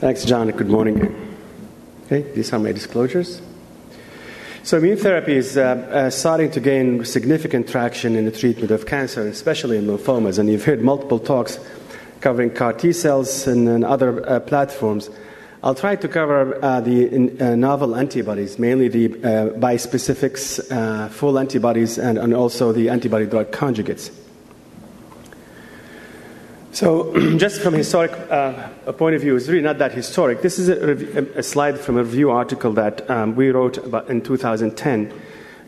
Thanks, John. Good morning. Okay, these are my disclosures. So, immune therapy is uh, uh, starting to gain significant traction in the treatment of cancer, especially in lymphomas. And you've heard multiple talks covering CAR T cells and, and other uh, platforms. I'll try to cover uh, the uh, novel antibodies, mainly the uh, bispecifics, full antibodies, and, and also the antibody drug conjugates. So, just from a historic uh, point of view, it's really not that historic. This is a, a slide from a review article that um, we wrote about in 2010,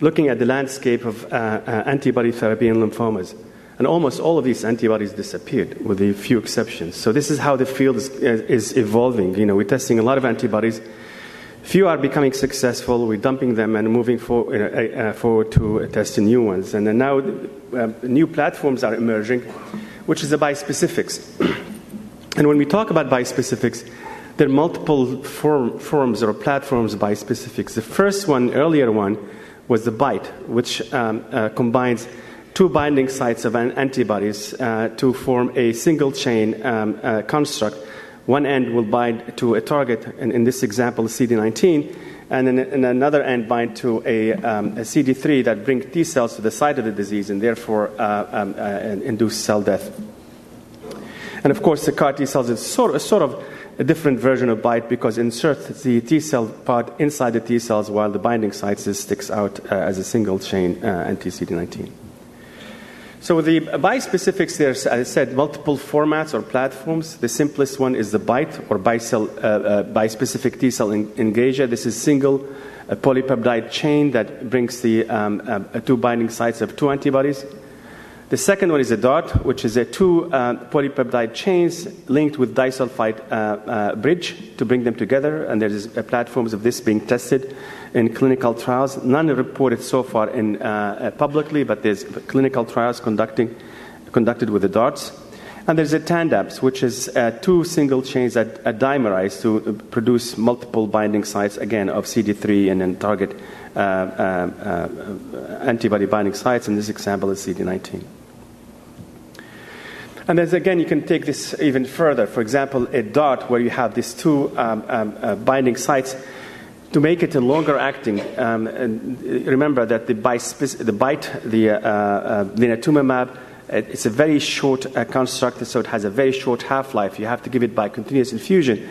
looking at the landscape of uh, uh, antibody therapy in lymphomas. And almost all of these antibodies disappeared, with a few exceptions. So, this is how the field is, is evolving. You know, we're testing a lot of antibodies. Few are becoming successful. We're dumping them and moving for, uh, uh, forward to testing new ones. And then now uh, new platforms are emerging which is the bispecifics. and when we talk about bispecifics, there are multiple form, forms or platforms bispecifics. The first one, earlier one, was the BITE, which um, uh, combines two binding sites of an antibodies uh, to form a single chain um, uh, construct. One end will bind to a target, and in this example, CD19, and then and another end bind to a, um, a, CD3 that brings T cells to the site of the disease and therefore uh, um, uh, induce cell death. And of course, the CAR T cells is sort of, sort of a different version of BITE because inserts the T cell part inside the T cells while the binding site sticks out uh, as a single chain uh, anti CD19. So the bispecifics, there's, as I said, multiple formats or platforms. The simplest one is the BITE or bicell, uh, uh, bispecific T cell engager. This is single uh, polypeptide chain that brings the um, uh, two binding sites of two antibodies. The second one is a DART, which is a two uh, polypeptide chains linked with disulfide uh, uh, bridge to bring them together. And there's a platforms of this being tested in clinical trials. None reported so far in, publicly, but there's clinical trials conducting, conducted with the DARTs. And there's a TandAbs, which is uh, two single chains that are dimerized to produce multiple binding sites, again, of CD3 and then target uh, uh, antibody binding sites. In this example, is CD19. And then again, you can take this even further. For example, a dart where you have these two um, um, uh, binding sites. To make it a longer acting, um, remember that the, bispec- the BITE, the uh, uh, blinatumomab, it's a very short uh, construct, so it has a very short half life. You have to give it by continuous infusion.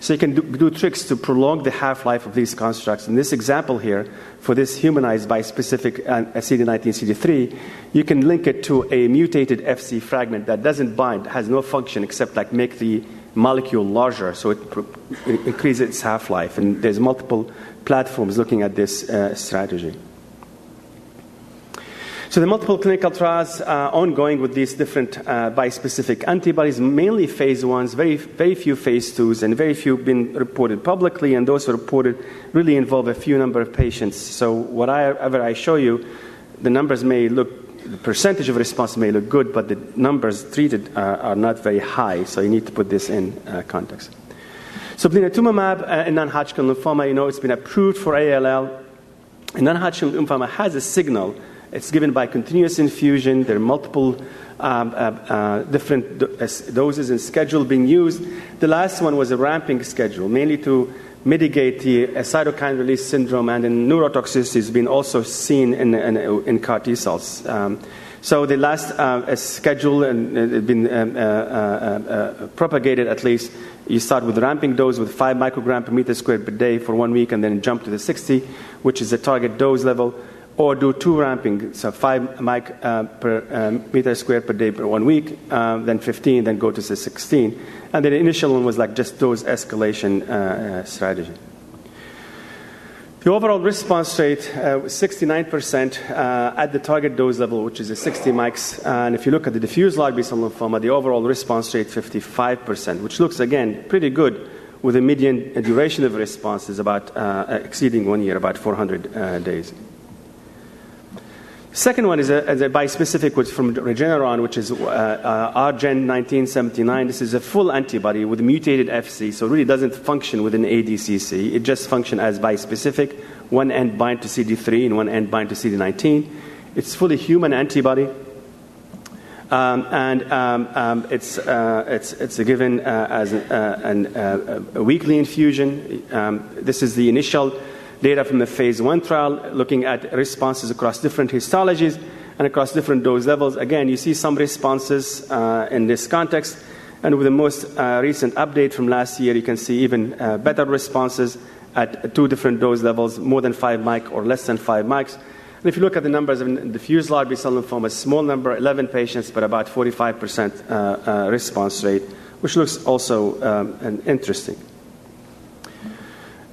So you can do, do tricks to prolong the half-life of these constructs. In this example here, for this humanized bispecific uh, CD19, CD3, you can link it to a mutated FC fragment that doesn't bind, has no function except like make the molecule larger, so it, increases its half-life. And there's multiple platforms looking at this uh, strategy. So the multiple clinical trials are ongoing with these different uh, bispecific antibodies, mainly phase ones, very, very few phase twos, and very few been reported publicly, and those reported really involve a few number of patients. So whatever I show you, the numbers may look, the percentage of response may look good, but the numbers treated are, are not very high, so you need to put this in uh, context. So blinatumomab uh, in non-Hodgkin lymphoma, you know, it's been approved for ALL. non-Hodgkin lymphoma has a signal it's given by continuous infusion. There are multiple um, uh, uh, different do- uh, doses and schedule being used. The last one was a ramping schedule, mainly to mitigate the uh, cytokine release syndrome and neurotoxicity has been also seen in, in, in CAR T cells. Um, so the last uh, schedule and uh, been um, uh, uh, propagated at least. You start with ramping dose with five microgram per meter squared per day for one week, and then jump to the 60, which is the target dose level or do two ramping, so five mic uh, per um, meter square per day per one week, uh, then 15, then go to the 16. And then the initial one was like just dose escalation uh, uh strategy. The overall response rate uh, was 69% uh, at the target dose level, which is a 60 mics. And if you look at the diffuse large B-cell lymphoma, the overall response rate 55%, which looks again pretty good with a median duration of response is about exceeding one year, about 400 days. Second one is a, a bispecific which from Regeneron, which is uh, uh, REGN1979. This is a full antibody with mutated FC, so it really doesn't function within ADCC. It just functions as bispecific. One end bind to CD3 and one end bind to CD19. It's fully human antibody. Um, and um, um, it's, uh, it's, it's given uh, as uh, uh, a weekly infusion. Um, this is the initial data from the phase one trial looking at responses across different histologies and across different dose levels. Again, you see some responses uh, in this context. And with the most uh, recent update from last year, you can see even better responses at two different dose levels, more than 5 mic or less than 5 mics. And if you look at the numbers of diffuse large B-cell lymphoma, small number, 11 patients, but about 45% uh, uh, response rate, which looks also um, interesting.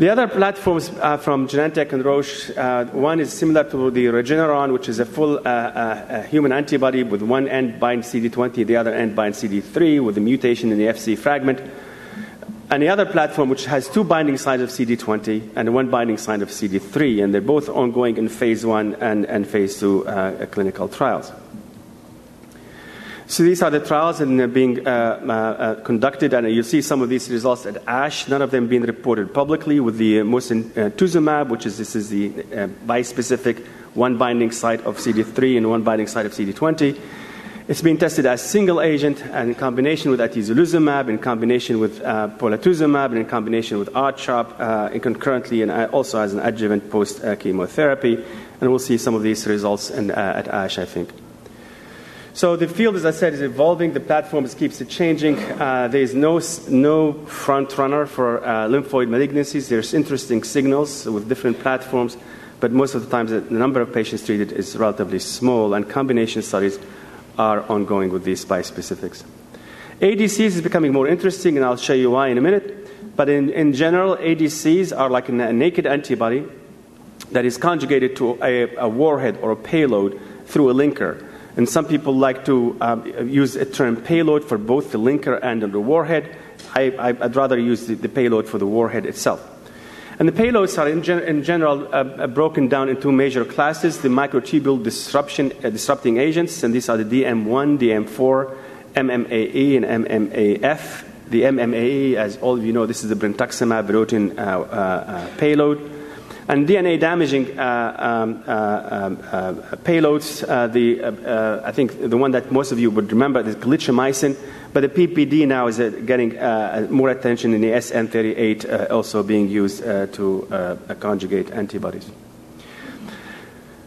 The other platforms uh, from Genentech and Roche, uh, one is similar to the Regeneron, which is a full uh, uh human antibody with one end bind CD20, the other end bind CD3 with a mutation in the FC fragment and the other platform which has two binding sites of CD20 and one binding site of CD3, and they're both ongoing in phase one and, and phase two uh, clinical trials. So these are the trials and they're being uh, uh, uh conducted, and you see some of these results at ASH. None of them being reported publicly. With the mosunetuzumab, which is this is the uh, bispecific one binding site of CD3 and one binding site of CD20 it's been tested as single agent and in combination with atezolizumab, in combination with uh, polatuzumab, and in combination with R-CHOP, uh, and concurrently and uh, also as an adjuvant post-chemotherapy. And we'll see some of these results in, uh, at ASH, I think. So the field, as I said, is evolving. The platform keeps changing. Uh, there is no, no front runner for uh, lymphoid malignancies. There's interesting signals with different platforms, but most of the times the number of patients treated is relatively small, and combination studies are ongoing with these bispecifics. ADCs is becoming more interesting, and I'll show you why in a minute. But in, in general, ADCs are like a naked antibody that is conjugated to a, a warhead or a payload through a linker. And some people like to um, use a term payload for both the linker and the warhead. I, would rather use the, the payload for the warhead itself. And the payloads are, in, gen- in general, uh, broken down into major classes the microtubule disruption, uh, disrupting agents, and these are the DM1, DM4, MMAE, and MMAF. The MMAE, as all of you know, this is the brentuximab vedotin uh, uh, uh, payload. And DNA damaging um, um payloads, the, I think the one that most of you would remember is calicheamicin but the PBD now is uh, getting uh, more attention in the SN38 uh, also being used uh, to uh, conjugate antibodies.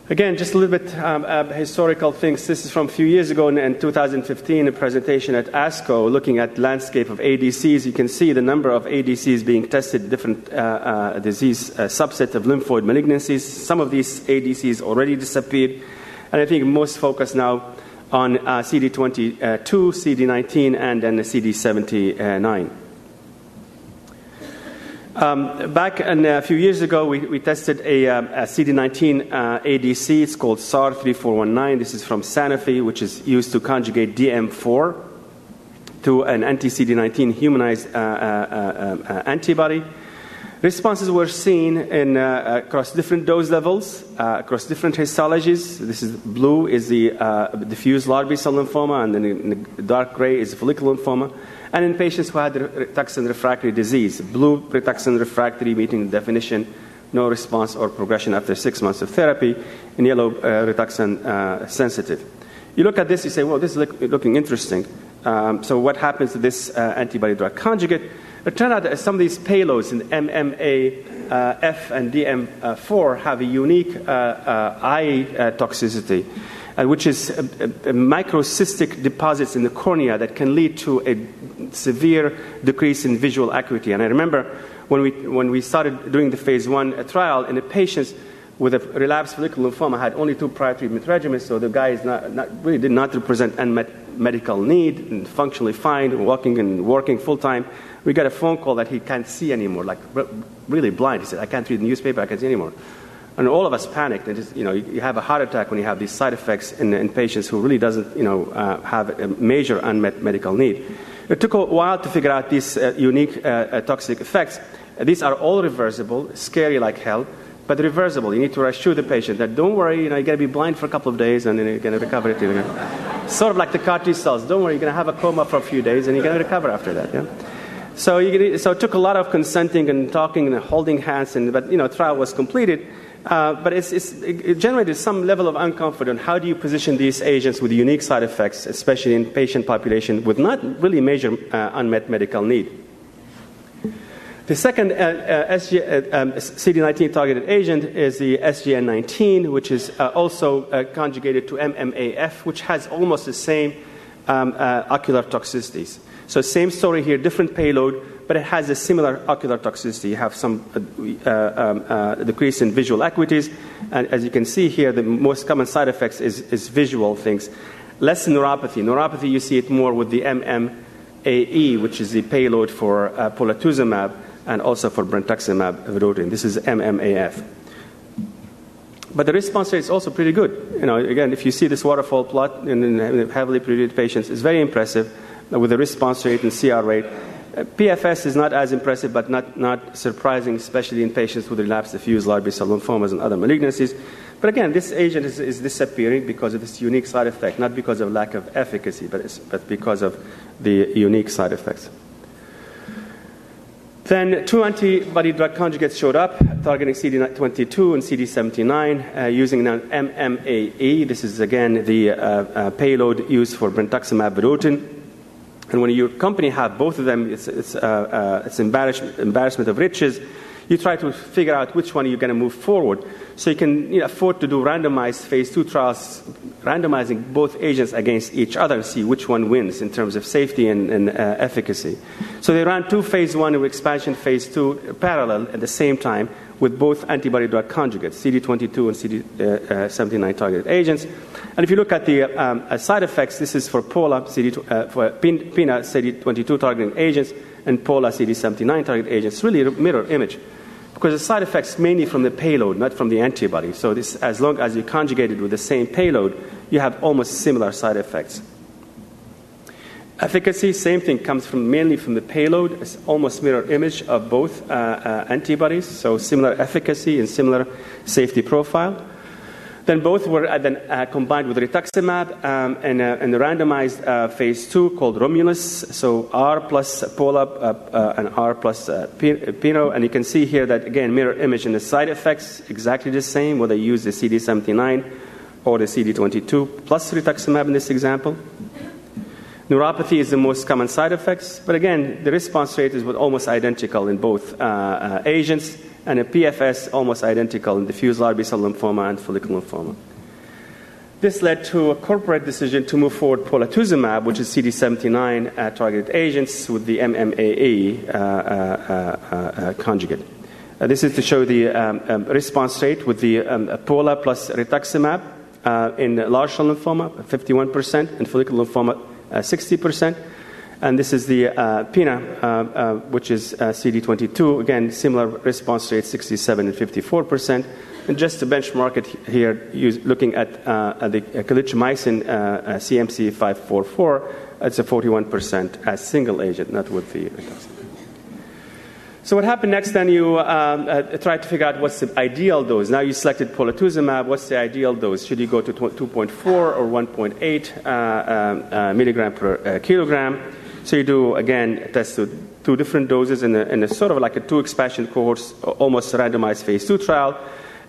Again, just a little bit um, uh, historical things. This is from a few years ago in, in 2015, a presentation at ASCO looking at landscape of ADCs. You can see the number of ADCs being tested, different disease subset of lymphoid malignancies. Some of these ADCs already disappeared, and I think most focus now on uh, CD22, CD19, and then CD79. Um, back in, uh, a few years ago, we, we tested a, um, a CD19 uh, ADC. It's called SAR 3419. This is from Sanofi, which is used to conjugate DM4 to an anti CD19 humanized uh, uh, uh, antibody. Responses were seen in, uh, across different dose levels, uh, across different histologies. This is blue is the uh, diffuse large B-cell lymphoma, and then the dark gray is follicular lymphoma. And in patients who had Rituxan refractory disease, blue Rituxan refractory meeting the definition, no response or progression after six months of therapy, and yellow uh, Rituxan uh, sensitive. You look at this, you say, well, this is look, looking interesting. Um, so what happens to this uh, antibody drug conjugate? It turned out that some of these payloads in MMA, uh, F, and DM4 have a unique uh, uh, eye uh, toxicity, uh, which is microcystic deposits in the cornea that can lead to a severe decrease in visual acuity. And I remember when we, when we started doing the phase one trial in the patients with a relapsed follicular lymphoma had only two prior treatment regimens, so the guy is not, not really did not represent unmet medical need and functionally fine, walking and working full time we got a phone call that he can't see anymore, like really blind. He said, I can't read the newspaper, I can't see anymore. And all of us panicked. And just, you know, you have a heart attack when you have these side effects in, in patients who really doesn't, you know, uh, have a major unmet medical need. It took a while to figure out these uh, unique uh, uh toxic effects. These are all reversible, scary like hell, but reversible. You need to assure the patient that don't worry, you know, you're going to be blind for a couple of days and then you're going to recover it. Sort of like the CAR T cells. Don't worry, you're going to have a coma for a few days and you're going to recover after that. Yeah? So, you, so it took a lot of consenting and talking and holding hands, and, but you know, trial was completed. Uh, but it's, it's, it generated some level of uncomfort on how do you position these agents with unique side effects, especially in patient population with not really major uh, unmet medical need. The second uh, uh SG, uh, um, CD19 targeted agent is the SGN19, which is also conjugated to MMAF, which has almost the same um, ocular toxicities. So, same story here, different payload, but it has a similar ocular toxicity. You have some uh, um, uh, decrease in visual acuities, and as you can see here, the most common side effects is, is visual things. Less neuropathy. Neuropathy, you see it more with the MMAE, which is the payload for uh, polatuzumab and also for brentuximab vedotin. This is MMAF. But the response rate is also pretty good. You know, again, if you see this waterfall plot in, in heavily pretreated patients, it's very impressive with the response rate and CR rate. PFS is not as impressive, but not, not surprising, especially in patients with relapsed diffuse large B-cell lymphomas and other malignancies. But again, this agent is, is, disappearing because of this unique side effect, not because of lack of efficacy, but, but because of the unique side effects. Then two antibody drug conjugates showed up, targeting CD22 and CD79, uh, using an MMAE. This is again the uh, uh, payload used for brentuximab vedotin. And when your company have both of them, it's, it's, uh, uh, it's embarrassment, embarrassment of riches. You try to figure out which one you're going to move forward. So you can you know, afford to do randomized phase two trials, randomizing both agents against each other and see which one wins in terms of safety and, and uh, efficacy. So they ran two phase one and expansion phase two parallel at the same time with both antibody drug conjugates, CD22 and CD79 targeted agents. And if you look at the um, uh, side effects, this is for POLA, CD, uh, for PINA CD22 targeting agents and POLA CD79 target agents. Really a mirror image because the side effects mainly from the payload, not from the antibody. So this, as long as you conjugate it with the same payload, you have almost similar side effects. Efficacy, same thing, comes from mainly from the payload. It's almost mirror image of both uh, uh, antibodies, so similar efficacy and similar safety profile. Then both were uh, then uh, combined with rituximab um, in, a, in, a, randomized uh, phase two called Romulus. So R plus Pola uh, uh, and R plus Pino. And you can see here that, again, mirror image in the side effects, exactly the same, whether you use the CD79 or the CD22 plus rituximab in this example. Neuropathy is the most common side effects, but again, the response rate is almost identical in both uh, uh, agents, and a PFS almost identical in diffuse large B-cell lymphoma and follicular lymphoma. This led to a corporate decision to move forward polatuzumab, which is CD79 uh, targeted agents, with the MMAE uh, uh, uh, conjugate. this is to show the um, um, response rate with the um, POLA plus rituximab in large cell lymphoma, 51%, and follicular lymphoma, 60%. Uh, and this is the uh, PINA, uh, which is CD22. Again, similar response rate, 67 and 54%. And just to benchmark it here, looking at, the calicheamicin uh, CMC 544, it's a 41% as single agent, not with the rituximab. So what happened next? Then you um, uh, tried to figure out what's the ideal dose. Now you selected polatuzumab. What's the ideal dose? Should you go to 2.4 or 1.8 uh, um, uh, milligram per uh, kilogram? So you do again test two different doses in a, in a sort of like a two expansion cohorts, almost randomized phase two trial.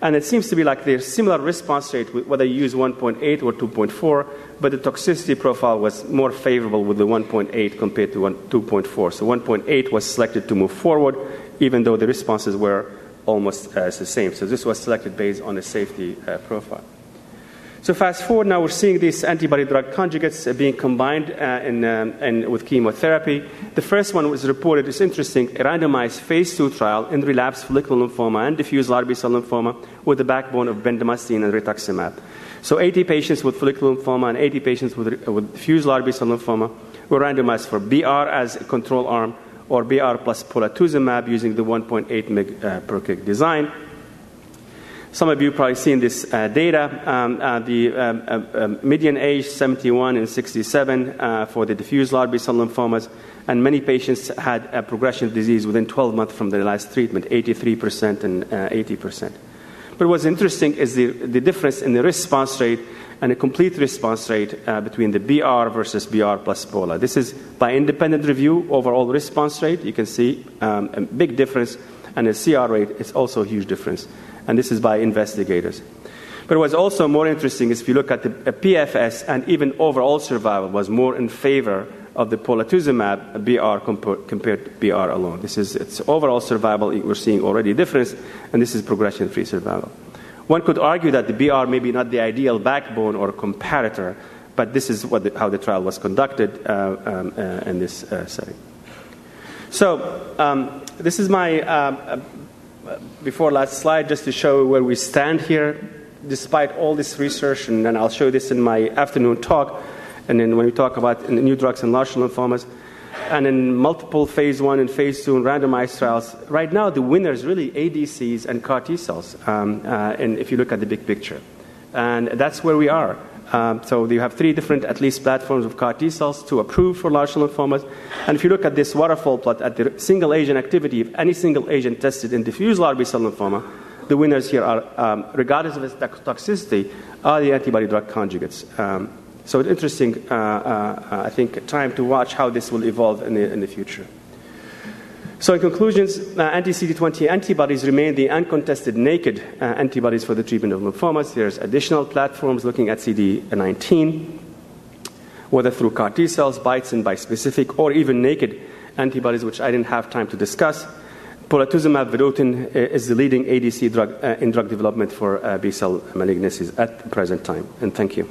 And it seems to be like there's similar response rate whether you use 1.8 or 2.4, but the toxicity profile was more favorable with the 1.8 compared to 2.4. So 1.8 was selected to move forward, even though the responses were almost uh, the same. So this was selected based on the safety uh, profile. So fast forward, now we're seeing these antibody drug conjugates being combined uh, in, um, in, with chemotherapy. The first one was reported, it's interesting, a randomized phase two trial in relapsed follicular lymphoma and diffuse large B-cell lymphoma with the backbone of bendamustine and rituximab. So 80 patients with follicular lymphoma and 80 patients with, with diffuse large B-cell lymphoma were randomized for BR as a control arm or BR plus polatuzumab using the 1.8 mg uh, per kg design. Some of you probably seen this uh, data. Um, uh, the um, uh, um, median age 71 and 67 uh, for the diffuse large B-cell lymphomas, and many patients had a progression of disease within 12 months from their last treatment, 83% and 80%. Uh, but what's interesting is the, the difference in the response rate and a complete response rate uh, between the BR versus BR plus POLA. This is by independent review, overall response rate. You can see um, a big difference, and the CR rate is also a huge difference. And this is by investigators. But what's also more interesting is if you look at the PFS and even overall survival was more in favor of the polatuzumab BR compared to BR alone. This is its overall survival. We're seeing already a difference, and this is progression-free survival. One could argue that the BR may be not the ideal backbone or comparator, but this is the, how the trial was conducted uh, um, uh, in this uh, setting. So um, this is my uh, uh, before last slide, just to show where we stand here, despite all this research, and then I'll show this in my afternoon talk. And then when we talk about new drugs and large lymphomas, and in multiple phase one and phase two and randomized trials, right now the winners really ADCs and CAR T cells. Um, uh, and if you look at the big picture, and that's where we are. Um, so you have three different, at least, platforms of CAR T cells, to approve for large cell lymphomas. And if you look at this waterfall plot at the single agent activity, if any single agent tested in diffuse large B-cell lymphoma, the winners here are, um, regardless of its toxicity, are the antibody drug conjugates. Um, so it's interesting, uh, uh, I think, time to watch how this will evolve in the, in the future. So, in conclusions, uh, anti CD20 antibodies remain the uncontested naked uh, antibodies for the treatment of lymphomas. There's additional platforms looking at CD19, whether through CAR T cells, BiTEs, and bispecific, or even naked antibodies, which I didn't have time to discuss. Polatuzumab vedotin uh, is the leading ADC drug uh, in drug development for uh, B cell malignancies at the present time. And thank you.